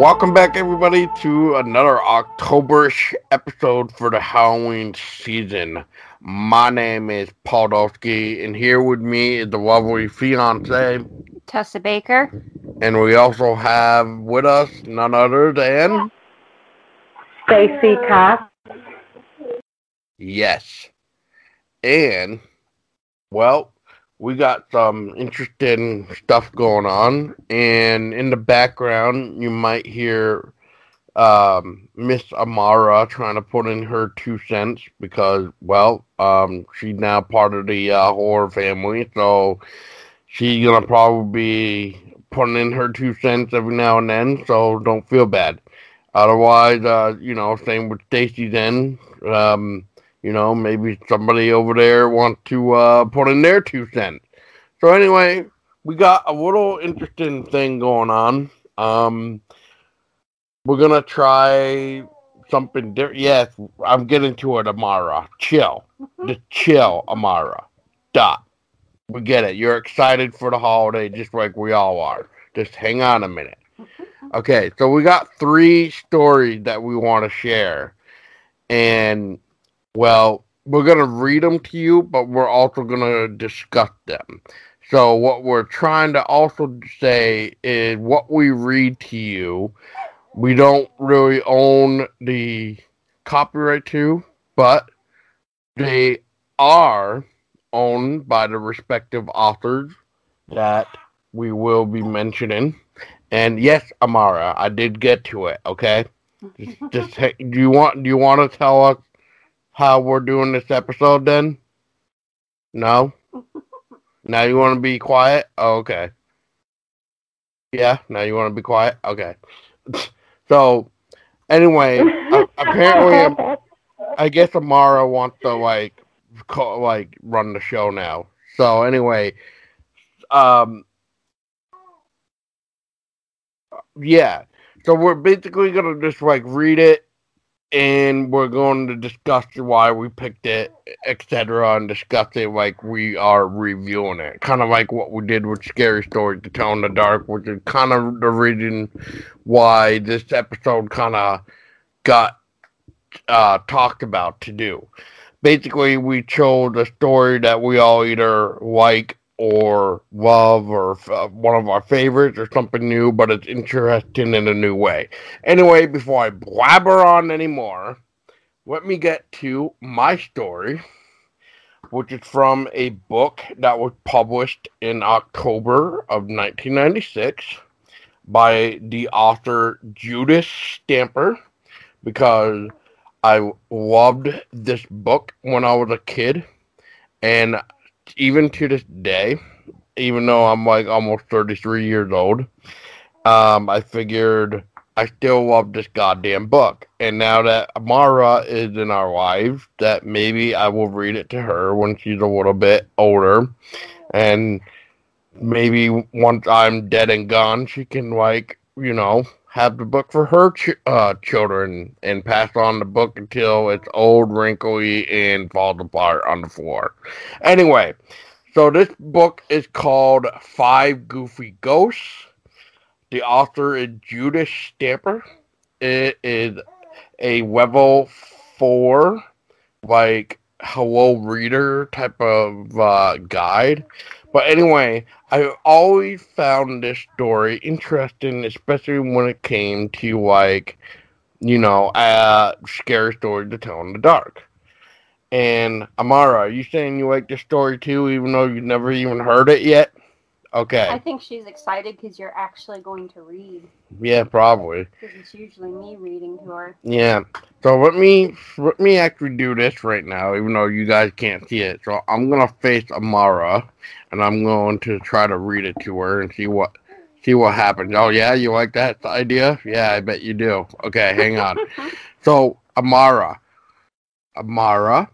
Welcome back, everybody, to another Octoberish episode for the Halloween season. My name is Paul Dolsky, and here with me is the lovely fiance, Tessa Baker. and we also have with us none other than Stacy Cox. yes, and well, we got some interesting stuff going on, and in the background, you might hear um, Miss Amara trying to put in her two cents because, well, um, she's now part of the uh, horror family, so she's gonna probably be putting in her two cents every now and then. So don't feel bad. Otherwise, uh, you know, same with Stacy's end. Um, you know, maybe somebody over there wants to uh, put in their two cents. So anyway, we got a little interesting thing going on. Um, we're gonna try something different. Yes, I'm getting to it, Amara. Chill, just chill, Amara. Dot. We get it. You're excited for the holiday, just like we all are. Just hang on a minute. Okay, so we got three stories that we want to share, and well, we're gonna read them to you, but we're also gonna discuss them. So what we're trying to also say is what we read to you, we don't really own the copyright to, but they are owned by the respective authors that we will be mentioning. And yes, Amara, I did get to it. Okay, just, just hey, do you want do you want to tell us how we're doing this episode? Then, no. Now you want to be quiet? Oh, okay. Yeah. Now you want to be quiet? Okay. So, anyway, a- apparently, I guess Amara wants to like call, like run the show now. So anyway, um, yeah. So we're basically gonna just like read it, and we're going to discuss why we picked it, etc., and discuss it like we are reviewing it, kind of like what we did with Scary Stories to Tell in the Dark, which is kind of the reason why this episode kind of got uh, talked about to do. Basically, we chose a story that we all either like or love or uh, one of our favorites or something new, but it's interesting in a new way. Anyway, before I blabber on anymore, let me get to my story, which is from a book that was published in October of 1996 by the author Judith Stamper because I loved this book when I was a kid, and even to this day, even though I'm like almost 33 years old, um, I figured I still love this goddamn book. And now that Amara is in our lives, that maybe I will read it to her when she's a little bit older, and maybe once I'm dead and gone, she can like you know have the book for her ch- uh, children and pass on the book until it's old, wrinkly, and falls apart on the floor. Anyway, so this book is called Five Goofy Ghosts. The author is Judith Stamper. It is a level four, like hello reader type of uh, guide. But anyway, I always found this story interesting, especially when it came to like, you know, uh, scary story to tell in the dark. And Amara, are you saying you like this story too, even though you've never even heard it yet? Okay. I think she's excited because you're actually going to read. Yeah, probably. Because it's usually me reading to her. Yeah. So let me let me actually do this right now, even though you guys can't see it. So I'm gonna face Amara, and I'm going to try to read it to her and see what see what happens. Oh yeah, you like that idea? Yeah, I bet you do. Okay, hang on. so Amara, Amara.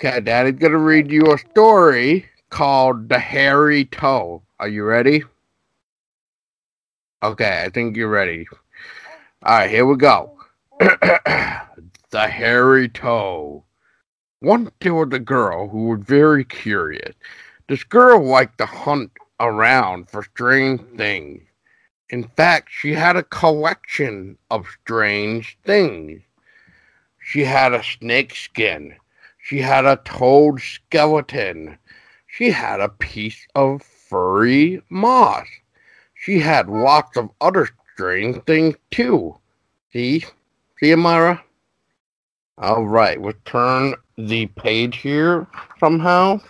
Okay, Daddy's gonna read you a story called "The Hairy Toe." Are you ready? Okay, I think you're ready. All right, here we go. the hairy toe. Once there was a girl who was very curious. This girl liked to hunt around for strange things. In fact, she had a collection of strange things. She had a snake skin. She had a toad skeleton. She had a piece of furry moss. She had lots of other strange things too. See? See, Amara? All right, we'll turn the page here somehow.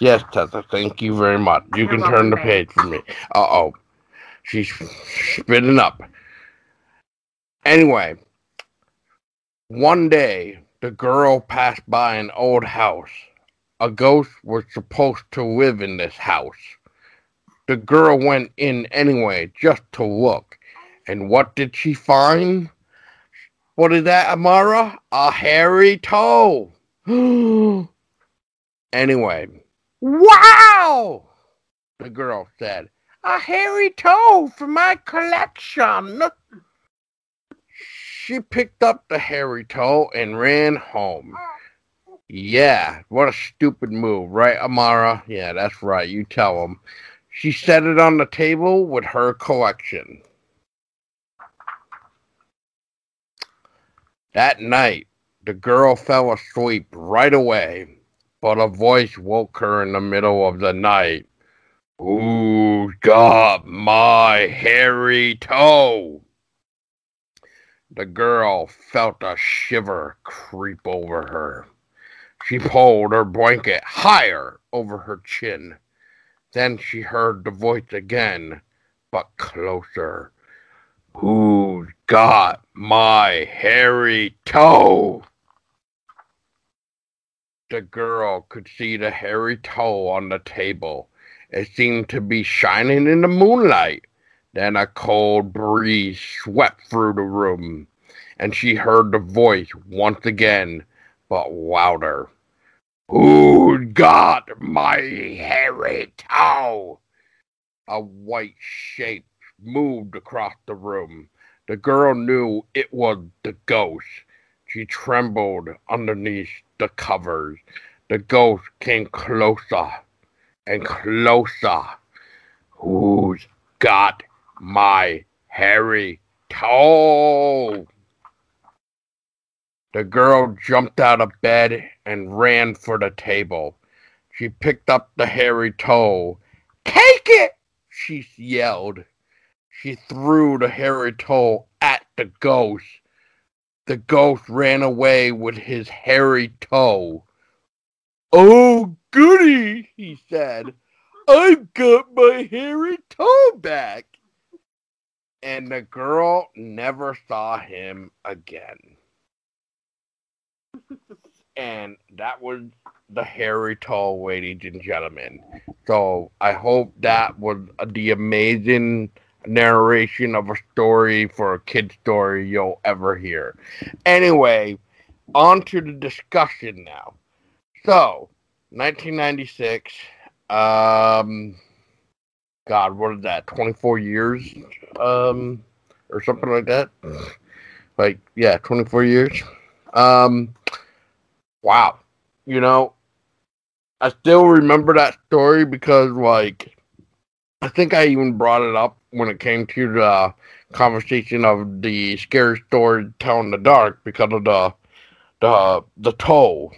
Yes, Tessa, thank you very much. You can turn the page for me. Uh oh. She's spinning up. Anyway, one day the girl passed by an old house. A ghost was supposed to live in this house. The girl went in anyway just to look. And what did she find? What is that, Amara? A hairy toe. anyway, wow! The girl said, A hairy toe for my collection. She picked up the hairy toe and ran home. Yeah, what a stupid move, right, Amara? Yeah, that's right. You tell him. She set it on the table with her collection. That night, the girl fell asleep right away, but a voice woke her in the middle of the night. Who's got my hairy toe? The girl felt a shiver creep over her. She pulled her blanket higher over her chin. Then she heard the voice again, but closer. Who's got my hairy toe? The girl could see the hairy toe on the table. It seemed to be shining in the moonlight. Then a cold breeze swept through the room, and she heard the voice once again, but louder. Who's got my hairy toe? A white shape moved across the room. The girl knew it was the ghost. She trembled underneath the covers. The ghost came closer and closer. Who's got my hairy toe? The girl jumped out of bed and ran for the table. She picked up the hairy toe. Take it! She yelled. She threw the hairy toe at the ghost. The ghost ran away with his hairy toe. Oh, goody, he said. I've got my hairy toe back. And the girl never saw him again. And that was the hairy tall, ladies and gentlemen. So I hope that was the amazing narration of a story for a kid story you'll ever hear. Anyway, on to the discussion now. So, 1996, um, God, what is that? 24 years, um, or something like that. Like, yeah, 24 years. Um, wow. You know, I still remember that story because, like, I think I even brought it up when it came to the conversation of the scary story telling the dark because of the the the toll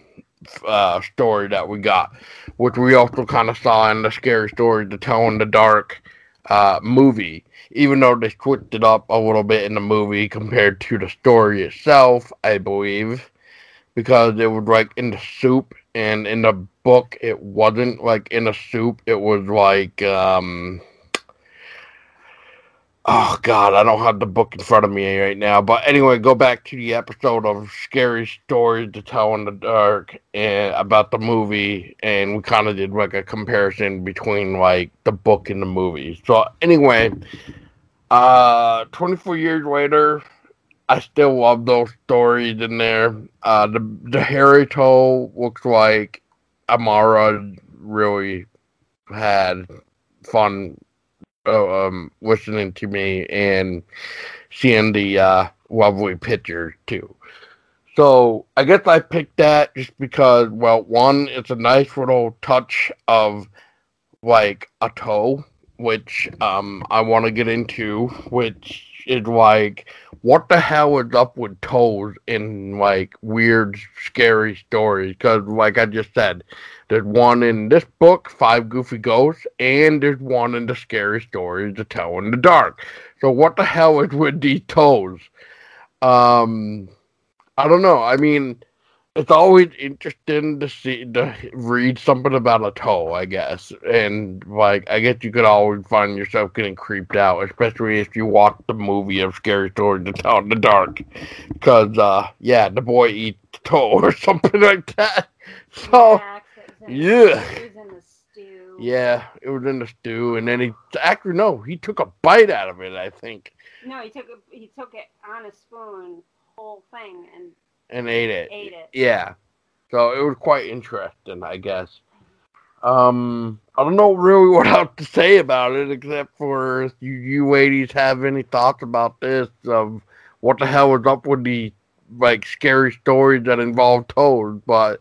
uh, story that we got, which we also kind of saw in the scary story to tell in the dark uh, movie. Even though they switched it up a little bit in the movie compared to the story itself, I believe, because it was like in the soup, and in the book it wasn't like in a soup. It was like um, Oh God, I don't have the book in front of me right now. But anyway, go back to the episode of Scary Stories to Tell in the Dark and about the movie, and we kind of did like a comparison between like the book and the movie. So anyway, uh, 24 years later, I still love those stories in there. Uh, the the Hairy Toe looks like Amara really had fun uh, um, listening to me and seeing the uh, lovely pictures too. So I guess I picked that just because, well, one, it's a nice little touch of like a toe which um I want to get into, which is like what the hell is up with toes in like weird, scary stories? Because like I just said, there's one in this book, Five Goofy Ghosts, and there's one in the Scary Stories to Tell in the Dark. So what the hell is with these toes? Um, I don't know. I mean, it's always interesting to see to read something about a toe, I guess. And like, I guess you could always find yourself getting creeped out, especially if you watch the movie of Scary Stories to Tell in the Dark, because uh, yeah, the boy eats toe or something like that. So. Yeah, 'cause it was in- Yeah. It was in the stew. Yeah, it was in the stew, and then he actually no, he took a bite out of it. I think, No, he took it. He took it on a spoon, whole thing, and and ate it. ate it. Yeah, so it was quite interesting, I guess. Um, I don't know really what else to say about it except for if you, you ladies have any thoughts about this of what the hell was up with the like scary stories that involve toads. But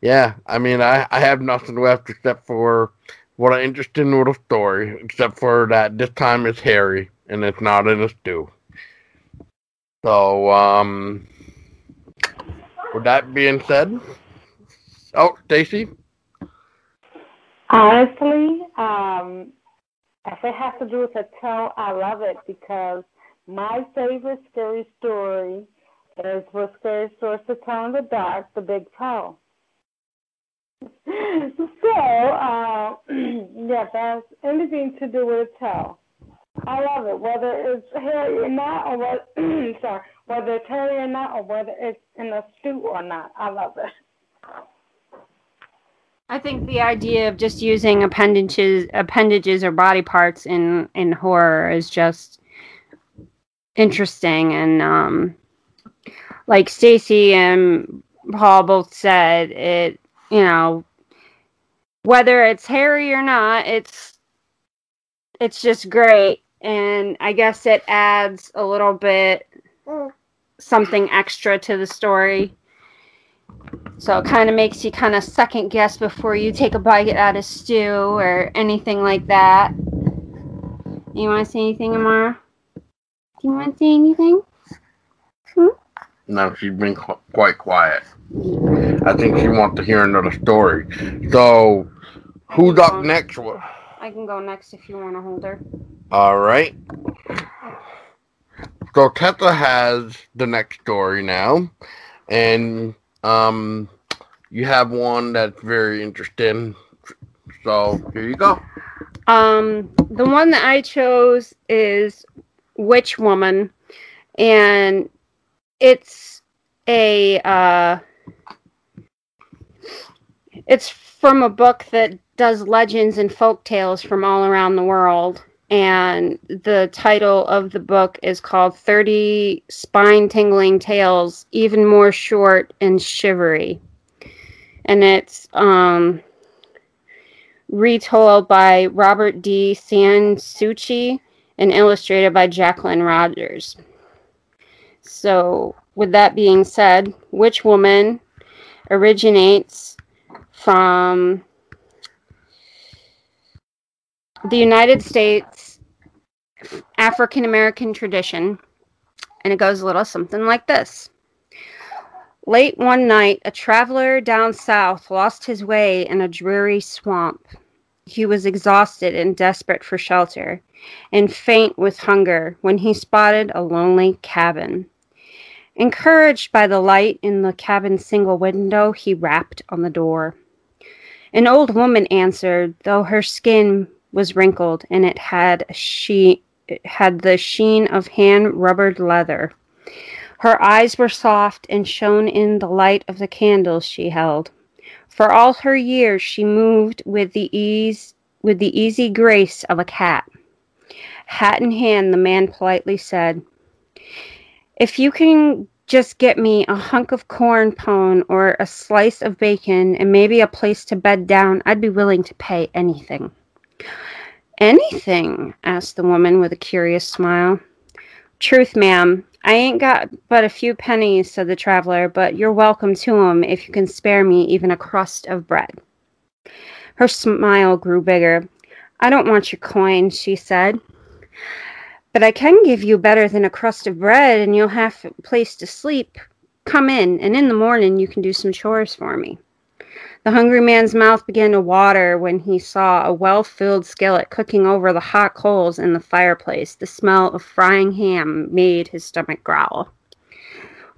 yeah, I mean, I I have nothing left except for what an interesting little story, except for that this time it's hairy and it's not in a stew. So, um, with that being said, oh, Stacy, Honestly, um, if it has to do with a toe, I love it because my favorite scary story is with Scary Stories to Tell in the Dark, The Big Toe. so, uh, yeah, that's anything to do with a toe. I love it, whether it's hairy or not, or what, sorry, whether it's hairy or not, or whether it's in a stew or not. I love it. I think the idea of just using appendages, appendages or body parts in in horror is just interesting, and um, like Stacy and Paul both said, it you know whether it's hairy or not, it's it's just great, and I guess it adds a little bit something extra to the story. So it kind of makes you kind of second guess before you take a bite out of stew or anything like that. You want to say anything, Amara? Do you want to say anything? Hmm? no, she's been qu- quite quiet. I think she wants to hear another story. So, who's up next? I can go next if you want to hold her. All right. Tessa has the next story now, and um, you have one that's very interesting. So here you go. Um, the one that I chose is Witch Woman, and it's a uh, it's from a book that does legends and folk tales from all around the world. And the title of the book is called 30 Spine Tingling Tales, Even More Short and Shivery. And it's um, retold by Robert D. San Souci and illustrated by Jacqueline Rogers. So, with that being said, Witch Woman originates from the United States African American tradition, and it goes a little something like this. Late one night, a traveler down south lost his way in a dreary swamp. He was exhausted and desperate for shelter, and faint with hunger when he spotted a lonely cabin. Encouraged by the light in the cabin's single window, he rapped on the door. An old woman answered, though her skin was wrinkled and it had she it had the sheen of hand rubbered leather. Her eyes were soft and shone in the light of the candles she held. For all her years she moved with the ease with the easy grace of a cat. Hat in hand, the man politely said, If you can just get me a hunk of corn pone or a slice of bacon and maybe a place to bed down, I'd be willing to pay anything. Anything? asked the woman with a curious smile. Truth, ma'am. I ain't got but a few pennies, said the traveler, but you're welcome to 'em if you can spare me even a crust of bread. Her smile grew bigger. I don't want your coin, she said. But I can give you better than a crust of bread, and you'll have a place to sleep. Come in, and in the morning you can do some chores for me. The hungry man's mouth began to water when he saw a well filled skillet cooking over the hot coals in the fireplace. The smell of frying ham made his stomach growl.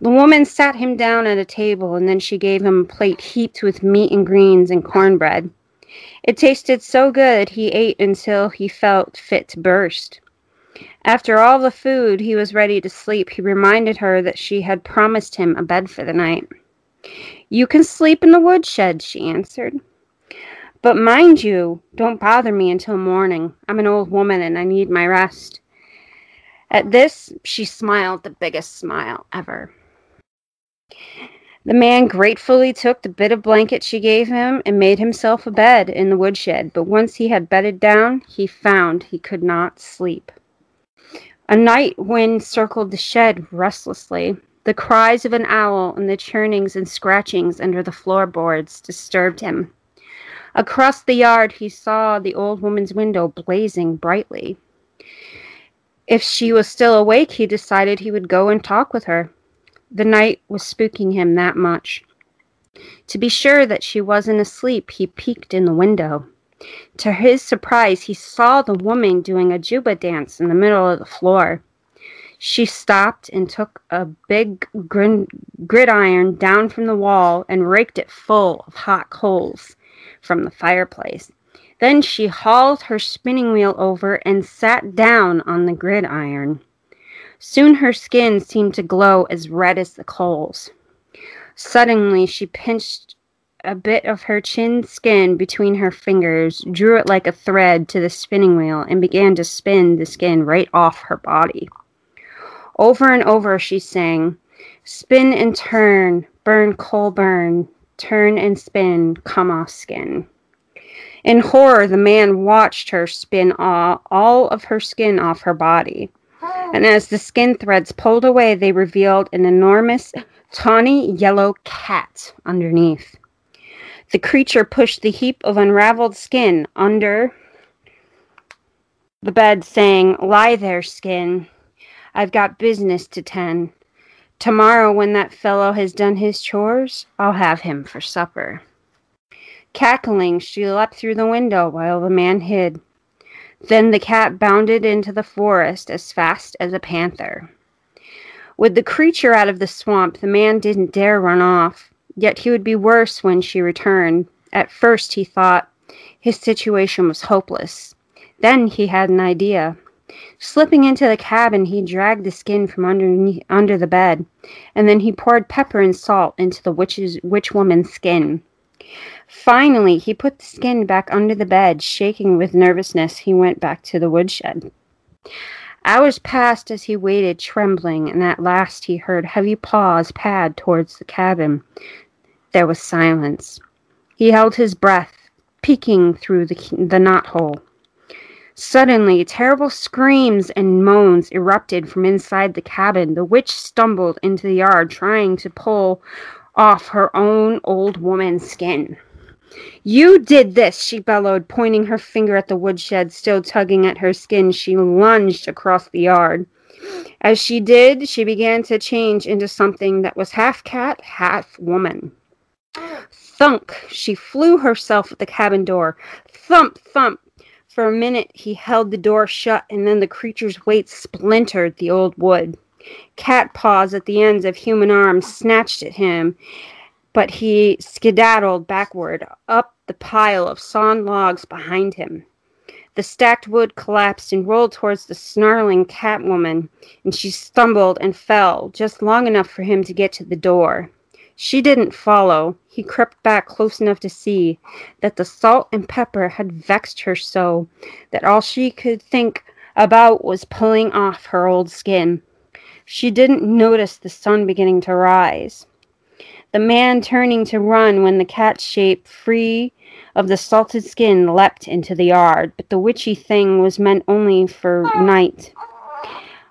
The woman sat him down at a table, and then she gave him a plate heaped with meat and greens and cornbread. It tasted so good he ate until he felt fit to burst. After all the food, he was ready to sleep. He reminded her that she had promised him a bed for the night. You can sleep in the woodshed, she answered. But mind you, don't bother me until morning. I'm an old woman and I need my rest. At this, she smiled the biggest smile ever. The man gratefully took the bit of blanket she gave him and made himself a bed in the woodshed, but once he had bedded down, he found he could not sleep. A night wind circled the shed restlessly. The cries of an owl and the churnings and scratchings under the floorboards disturbed him. Across the yard, he saw the old woman's window blazing brightly. If she was still awake, he decided he would go and talk with her. The night was spooking him that much. To be sure that she wasn't asleep, he peeked in the window. To his surprise, he saw the woman doing a juba dance in the middle of the floor. She stopped and took a big gridiron down from the wall and raked it full of hot coals from the fireplace. Then she hauled her spinning wheel over and sat down on the gridiron. Soon her skin seemed to glow as red as the coals. Suddenly she pinched a bit of her chin skin between her fingers, drew it like a thread to the spinning wheel, and began to spin the skin right off her body. Over and over she sang, Spin and turn, burn coal burn, turn and spin, come off skin. In horror, the man watched her spin all, all of her skin off her body. And oh. as the skin threads pulled away, they revealed an enormous, tawny yellow cat underneath. The creature pushed the heap of unraveled skin under the bed, saying, Lie there, skin. I've got business to tend. Tomorrow, when that fellow has done his chores, I'll have him for supper. Cackling, she leapt through the window while the man hid. Then the cat bounded into the forest as fast as a panther. With the creature out of the swamp, the man didn't dare run off, yet he would be worse when she returned. At first, he thought his situation was hopeless. Then he had an idea. Slipping into the cabin, he dragged the skin from under, under the bed, and then he poured pepper and salt into the witch's, witch woman's skin. Finally, he put the skin back under the bed. Shaking with nervousness, he went back to the woodshed. Hours passed as he waited, trembling, and at last he heard heavy paws pad towards the cabin. There was silence. He held his breath, peeking through the, the knothole. Suddenly, terrible screams and moans erupted from inside the cabin. The witch stumbled into the yard, trying to pull off her own old woman's skin. You did this, she bellowed, pointing her finger at the woodshed, still tugging at her skin. She lunged across the yard. As she did, she began to change into something that was half cat, half woman. Thunk! She flew herself at the cabin door. Thump, thump! For a minute he held the door shut, and then the creature's weight splintered the old wood. Cat paws at the ends of human arms snatched at him, but he skedaddled backward up the pile of sawn logs behind him. The stacked wood collapsed and rolled towards the snarling cat woman, and she stumbled and fell just long enough for him to get to the door. She didn't follow. He crept back close enough to see that the salt and pepper had vexed her so that all she could think about was pulling off her old skin. She didn't notice the sun beginning to rise. The man turning to run when the cat shape, free of the salted skin, leapt into the yard, but the witchy thing was meant only for night.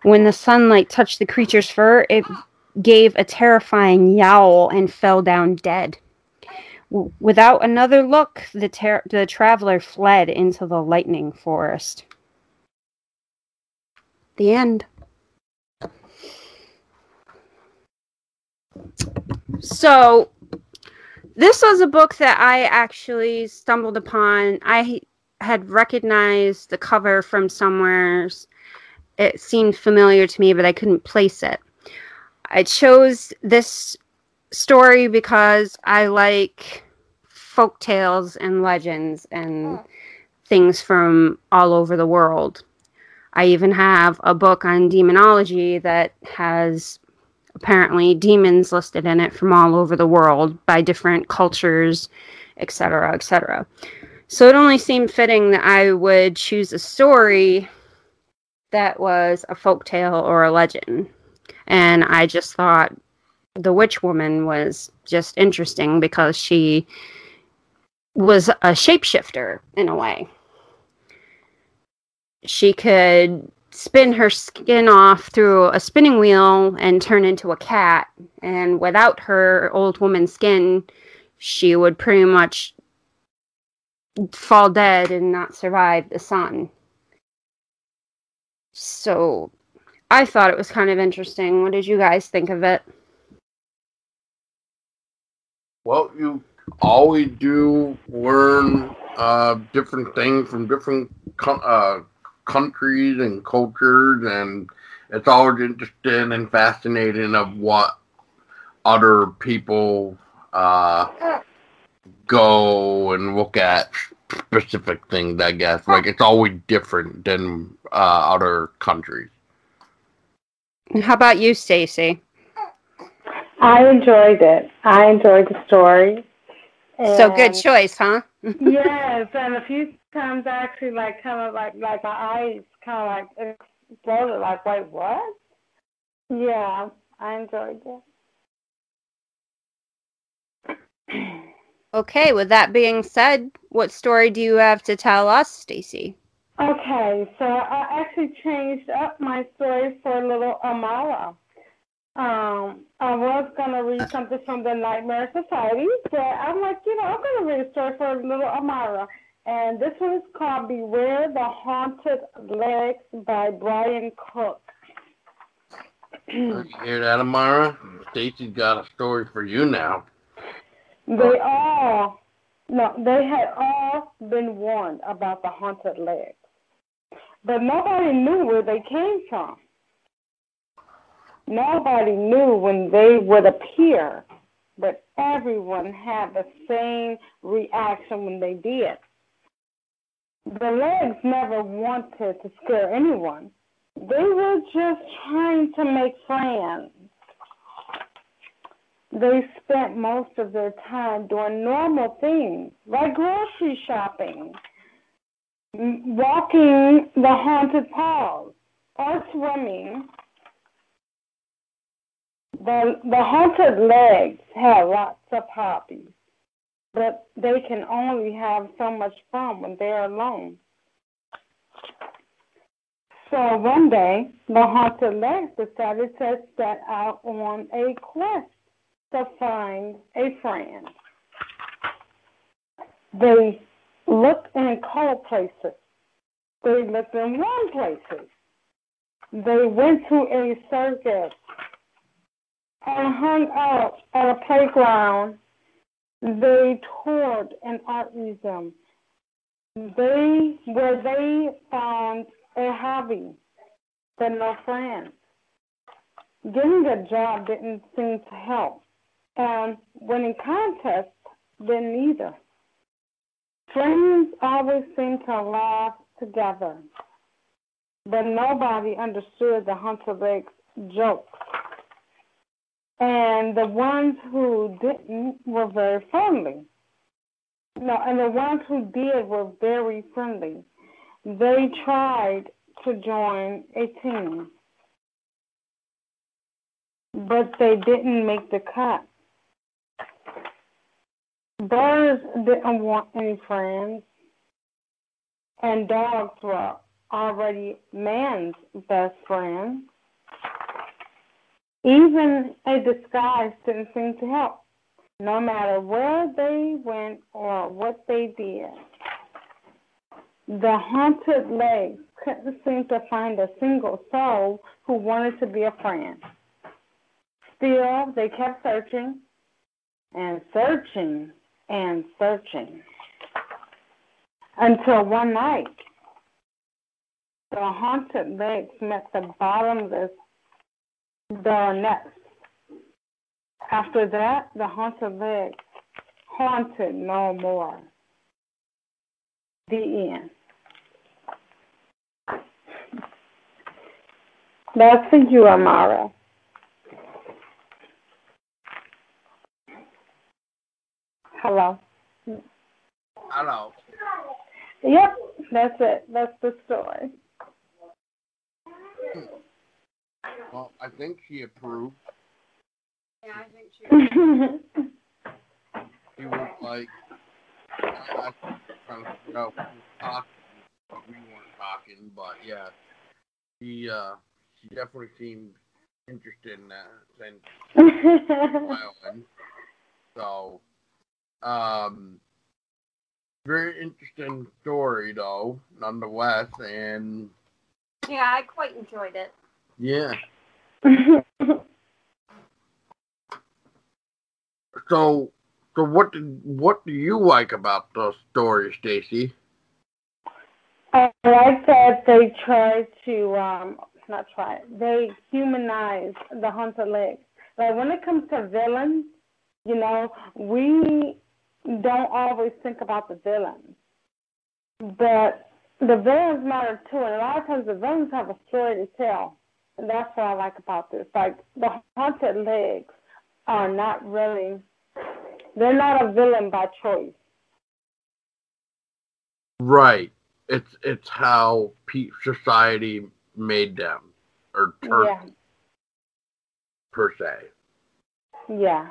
When the sunlight touched the creature's fur, it gave a terrifying yowl and fell down dead. Without another look, the, ter- the traveler fled into the lightning forest. The end. So, this was a book that I actually stumbled upon. I had recognized the cover from somewhere. It seemed familiar to me, but I couldn't place it. I chose this story because I like folk tales and legends and hmm. things from all over the world. I even have a book on demonology that has apparently demons listed in it from all over the world by different cultures, etc., etc. So it only seemed fitting that I would choose a story that was a folk tale or a legend. And I just thought the witch woman was just interesting because she was a shapeshifter in a way. She could spin her skin off through a spinning wheel and turn into a cat. And without her old woman skin, she would pretty much fall dead and not survive the sun. So I thought it was kind of interesting. What did you guys think of it? Well, you always do learn uh, different things from different co- uh, countries and cultures, and it's always interesting and fascinating of what other people uh, go and look at specific things. I guess like it's always different than uh, other countries. How about you, Stacy? I enjoyed it. I enjoyed the story. So good choice, huh? yes, and a few times actually, like kind of like like my eyes kind of like exploded. Like, wait, what? Yeah, I enjoyed it. Okay, with that being said, what story do you have to tell us, Stacy? Okay, so I actually changed up my story for little Amara. Um, I was gonna read something from the Nightmare Society, but I'm like, you know, I'm gonna read a story for little Amara. And this one is called Beware the Haunted Legs by Brian Cook. You hear that, Amara? Stacy's got a story for you now. They all, no, they had all been warned about the haunted legs, but nobody knew where they came from. Nobody knew when they would appear, but everyone had the same reaction when they did. The legs never wanted to scare anyone. They were just trying to make friends. They spent most of their time doing normal things like grocery shopping, walking the haunted paths, or swimming. The, the haunted legs have lots of hobbies, but they can only have so much fun when they're alone. So one day, the haunted legs decided to set out on a quest to find a friend. They looked in cold places. They looked in warm places. They went to a circus and hung out at a playground. They toured an art museum. They where they found a hobby, but no friends. Getting a job didn't seem to help, and winning contests didn't either. Friends always seem to laugh together, but nobody understood the Lake's jokes. And the ones who didn't were very friendly. No, and the ones who did were very friendly. They tried to join a team, but they didn't make the cut. Birds didn't want any friends, and dogs were already man's best friend. Even a disguise didn't seem to help. no matter where they went or what they did. The haunted legs couldn't seem to find a single soul who wanted to be a friend. Still, they kept searching and searching and searching until one night the haunted legs met the bottomless nest. After that, the haunted legs haunted no more. The end. That's for you, Amara. Hello. Hello. Yep, that's it. That's the story. Well, I think she approved. Yeah, I think she. She was like, I, trying to figure out who was talking, but we weren't talking. But yeah, she uh, she definitely seemed interested in that since violin. So, um, very interesting story though, nonetheless, and yeah, I quite enjoyed it. yeah. So, so what did what do you like about the story, Stacy? I like that they try to um not try they humanize the haunted legs. Like when it comes to villains, you know, we don't always think about the villains. But the villains matter too, and a lot of times the villains have a story to tell. And that's what I like about this. Like the haunted legs are not really they're not a villain by choice. Right. It's it's how society made them or turned Yeah. per se. Yeah.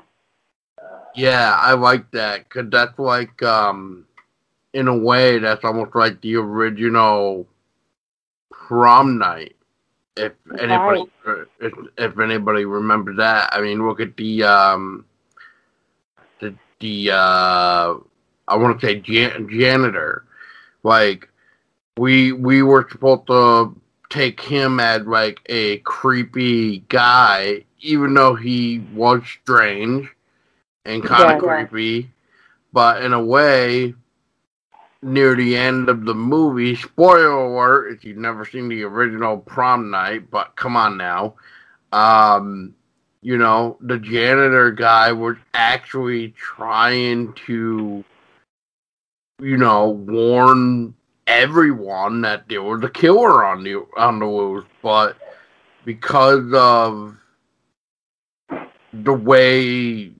Yeah, I like that because that's like um, in a way that's almost like the original prom night. If anybody, if, if anybody remembers that, I mean, look at the um, the the uh, I want to say jan- janitor. Like we we were supposed to take him as like a creepy guy, even though he was strange and kind Yeah. of creepy. But in a way, near the end of the movie, spoiler alert if you've never seen the original prom night, but come on now. Um, you know, the janitor guy was actually trying to, you know, warn everyone that there was a killer on the on the loose, but because of the way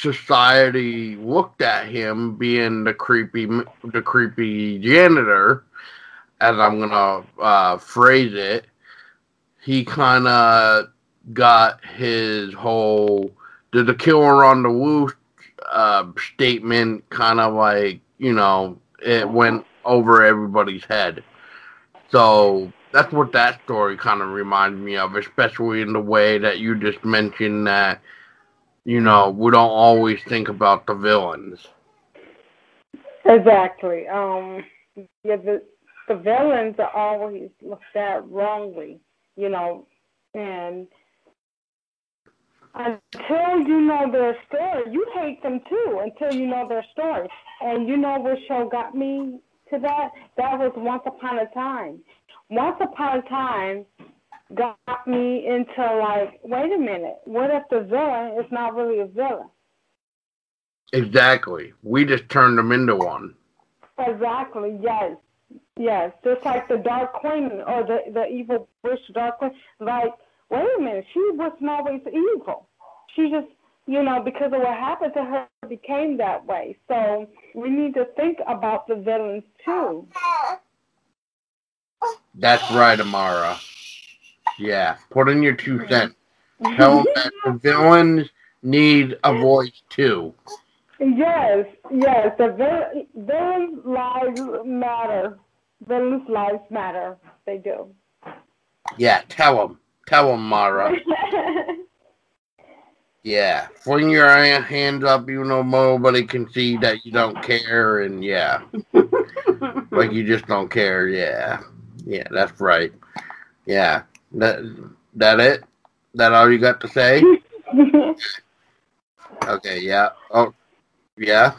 society looked at him being the creepy the creepy janitor as i'm gonna uh, phrase it. He kind of got his whole did the killer on the loose uh, statement kind of like you know it went over everybody's head. So that's what that story kind of reminds me of especially in the way that you just mentioned that you know, we don't always think about the villains. Exactly. Um, yeah, the the villains are always looked at wrongly, you know, and until you know their story, you hate them too. Until you know their story, and you know what show got me to that? That was Once Upon a Time. Once Upon a Time got me into like, wait a minute, what if the villain is not really a villain? Exactly. We just turned them into one. Exactly. Yes. Yes. Just like the Dark Queen or the the evil witch Dark Queen. Like, wait a minute, she wasn't always evil. She just, you know, because of what happened to her, became that way. So we need to think about the villains too. That's right, Amara. Yeah. Put in your two cents. Tell them that the villains need a voice too. Yes. Yes. The vil- villains' lives matter. Villains' lives matter. They do. Yeah. Tell them. Tell them, Mara. Yeah, fling your hands up, you know, nobody can see that you don't care, and yeah, like you just don't care. Yeah, yeah, that's right. Yeah, that that it. That all you got to say? Okay. Yeah. Oh, yeah.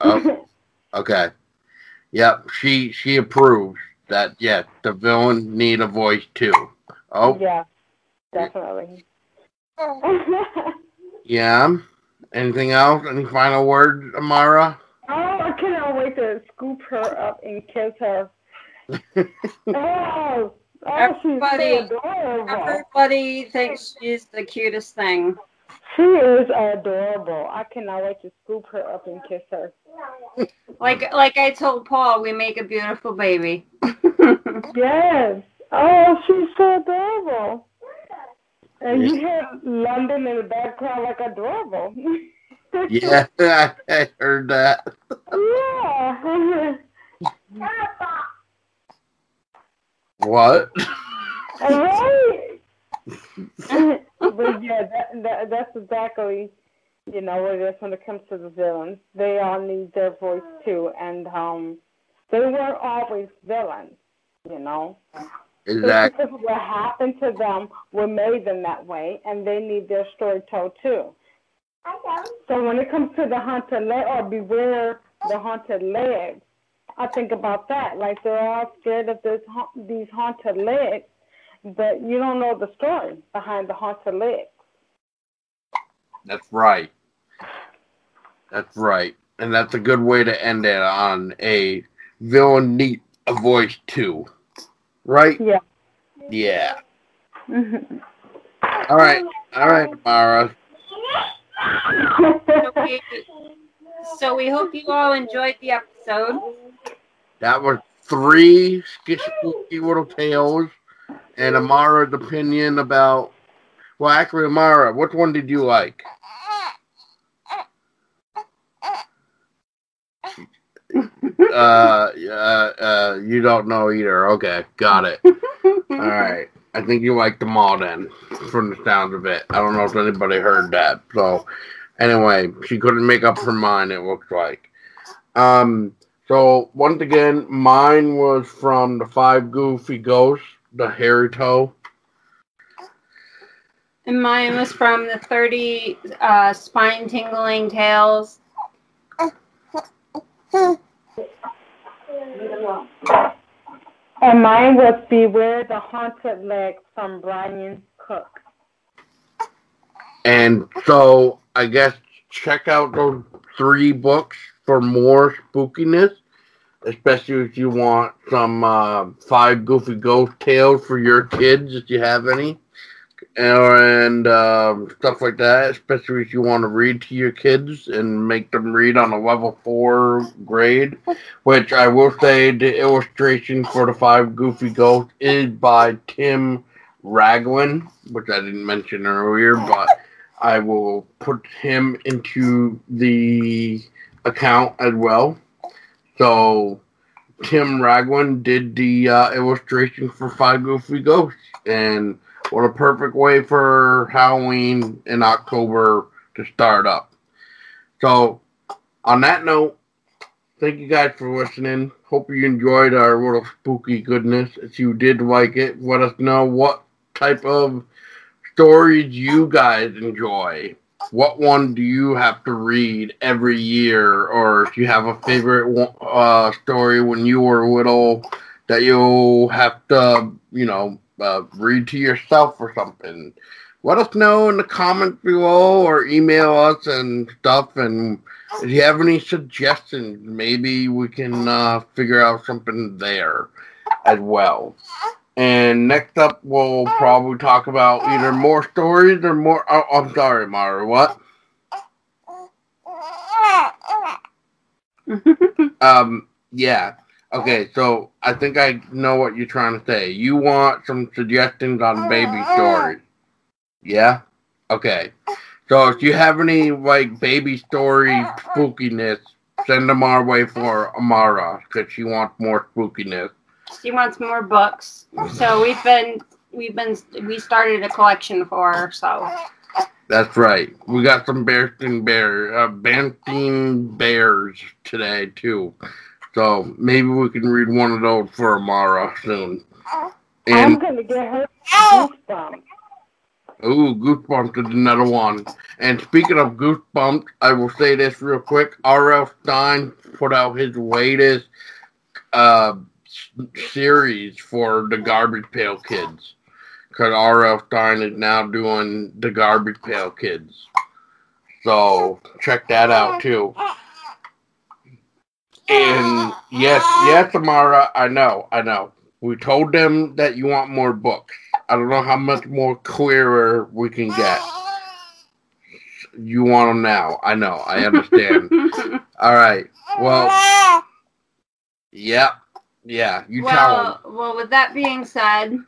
Oh, okay. Yep. She she approves that. Yeah, the villain need a voice too. Oh, yeah, definitely. yeah. Anything else? Any final words, Amara? Oh, I cannot wait to scoop her up and kiss her. oh, oh, Everybody- oh, she's so adorable. Everybody thinks she's the cutest thing. She is adorable. I cannot wait to scoop her up and kiss her. Like like I told Paul, we make a beautiful baby. Yes. Oh, she's so adorable. And you hear London in the background like adorable. Yeah, I heard that. yeah. What? Right. but yeah, that, that that's exactly you know what it is when it comes to the villains. They all need their voice too, and um, they weren't always villains. You know, Exactly. because what happened to them what made them that way, and they need their story told too. So when it comes to the haunted leg or beware the haunted legs, I think about that. Like they're all scared of this ha- these haunted legs, but you don't know the story behind the haunted legs. That's right. That's right. And that's a good way to end it on a villain need a voice too. Right? Yeah. Yeah. Mhm. All right. All right, Mara. So we, so we hope you all enjoyed the episode. That was three spooky little tales and Amara's opinion about. Well, actually, Amara, which one did you like? Uh, uh, uh, you don't know either. Okay, got it. All right. I think you liked them all then, from the sounds of it. I don't know if anybody heard that. So, anyway, she couldn't make up her mind, it looks like. Um, so, once again, mine was from the Five Goofy Ghosts, the Hairy Toe. And mine was from the 30 uh, spine tingling tales. And mine was Beware the Haunted Leg from Brian Cook. And so, I guess check out those three books for more spookiness, especially if you want some uh, five goofy ghost tales for your kids, if you have any, and um, stuff like that. Especially if you want to read to your kids and make them read on a level four grade. Which I will say, the illustration for the five goofy ghosts is by Tim Raglin, which I didn't mention earlier, but. I will put him into the account as well. So Tim Raglin did the uh, illustration for Five Goofy Ghosts, and what a perfect way for Halloween in October to start up. So, on that note, thank you guys for listening. Hope you enjoyed our little spooky goodness. If you did like it, let us know what type of stories you guys enjoy. What one do you have to read every year, or if you have a favorite uh, story when you were little that you'll have to, you know, uh, read to yourself or something? Let us know in the comments below, or email us and stuff. And if you have any suggestions, maybe we can uh, figure out something there as well. And next up, we'll probably talk about either more stories or more. Oh, I'm sorry, Mara. What? Um. Yeah. Okay. So I think I know what you're trying to say. You want some suggestions on baby stories? Yeah. Okay. So if you have any like baby story spookiness, send them our way for Amara because she wants more spookiness. She wants more books. So we've been we've been we started a collection for her. So That's right. We got some Berenstain Bear, uh, Banting Bears today too. So maybe we can read one of those for Amara soon. I'm gonna get her goosebumps. ooh, Goosebumps is another one. And speaking of Goosebumps, I will say this real quick. R.L. Stine put out his latest uh, s- series for the Garbage Pail Kids. Because R.L. Stine is now doing the Garbage Pail Kids. So check that out too. And yes, yes, Amara, I know, I know. We told them that you want more books. I don't know how much more clearer we can get. You want them now. I know. I understand. All right. Well, yeah. Yeah. You tell them. well, well, with that being said,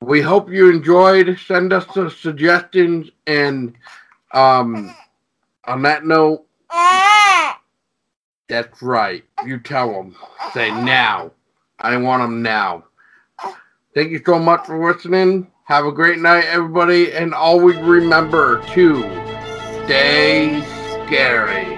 We hope you enjoyed. Send us some suggestions. And um, on that note, that's right. You tell them. Say now. I want them now. Thank you so much for listening. Have a great night, everybody. And always remember to stay scary.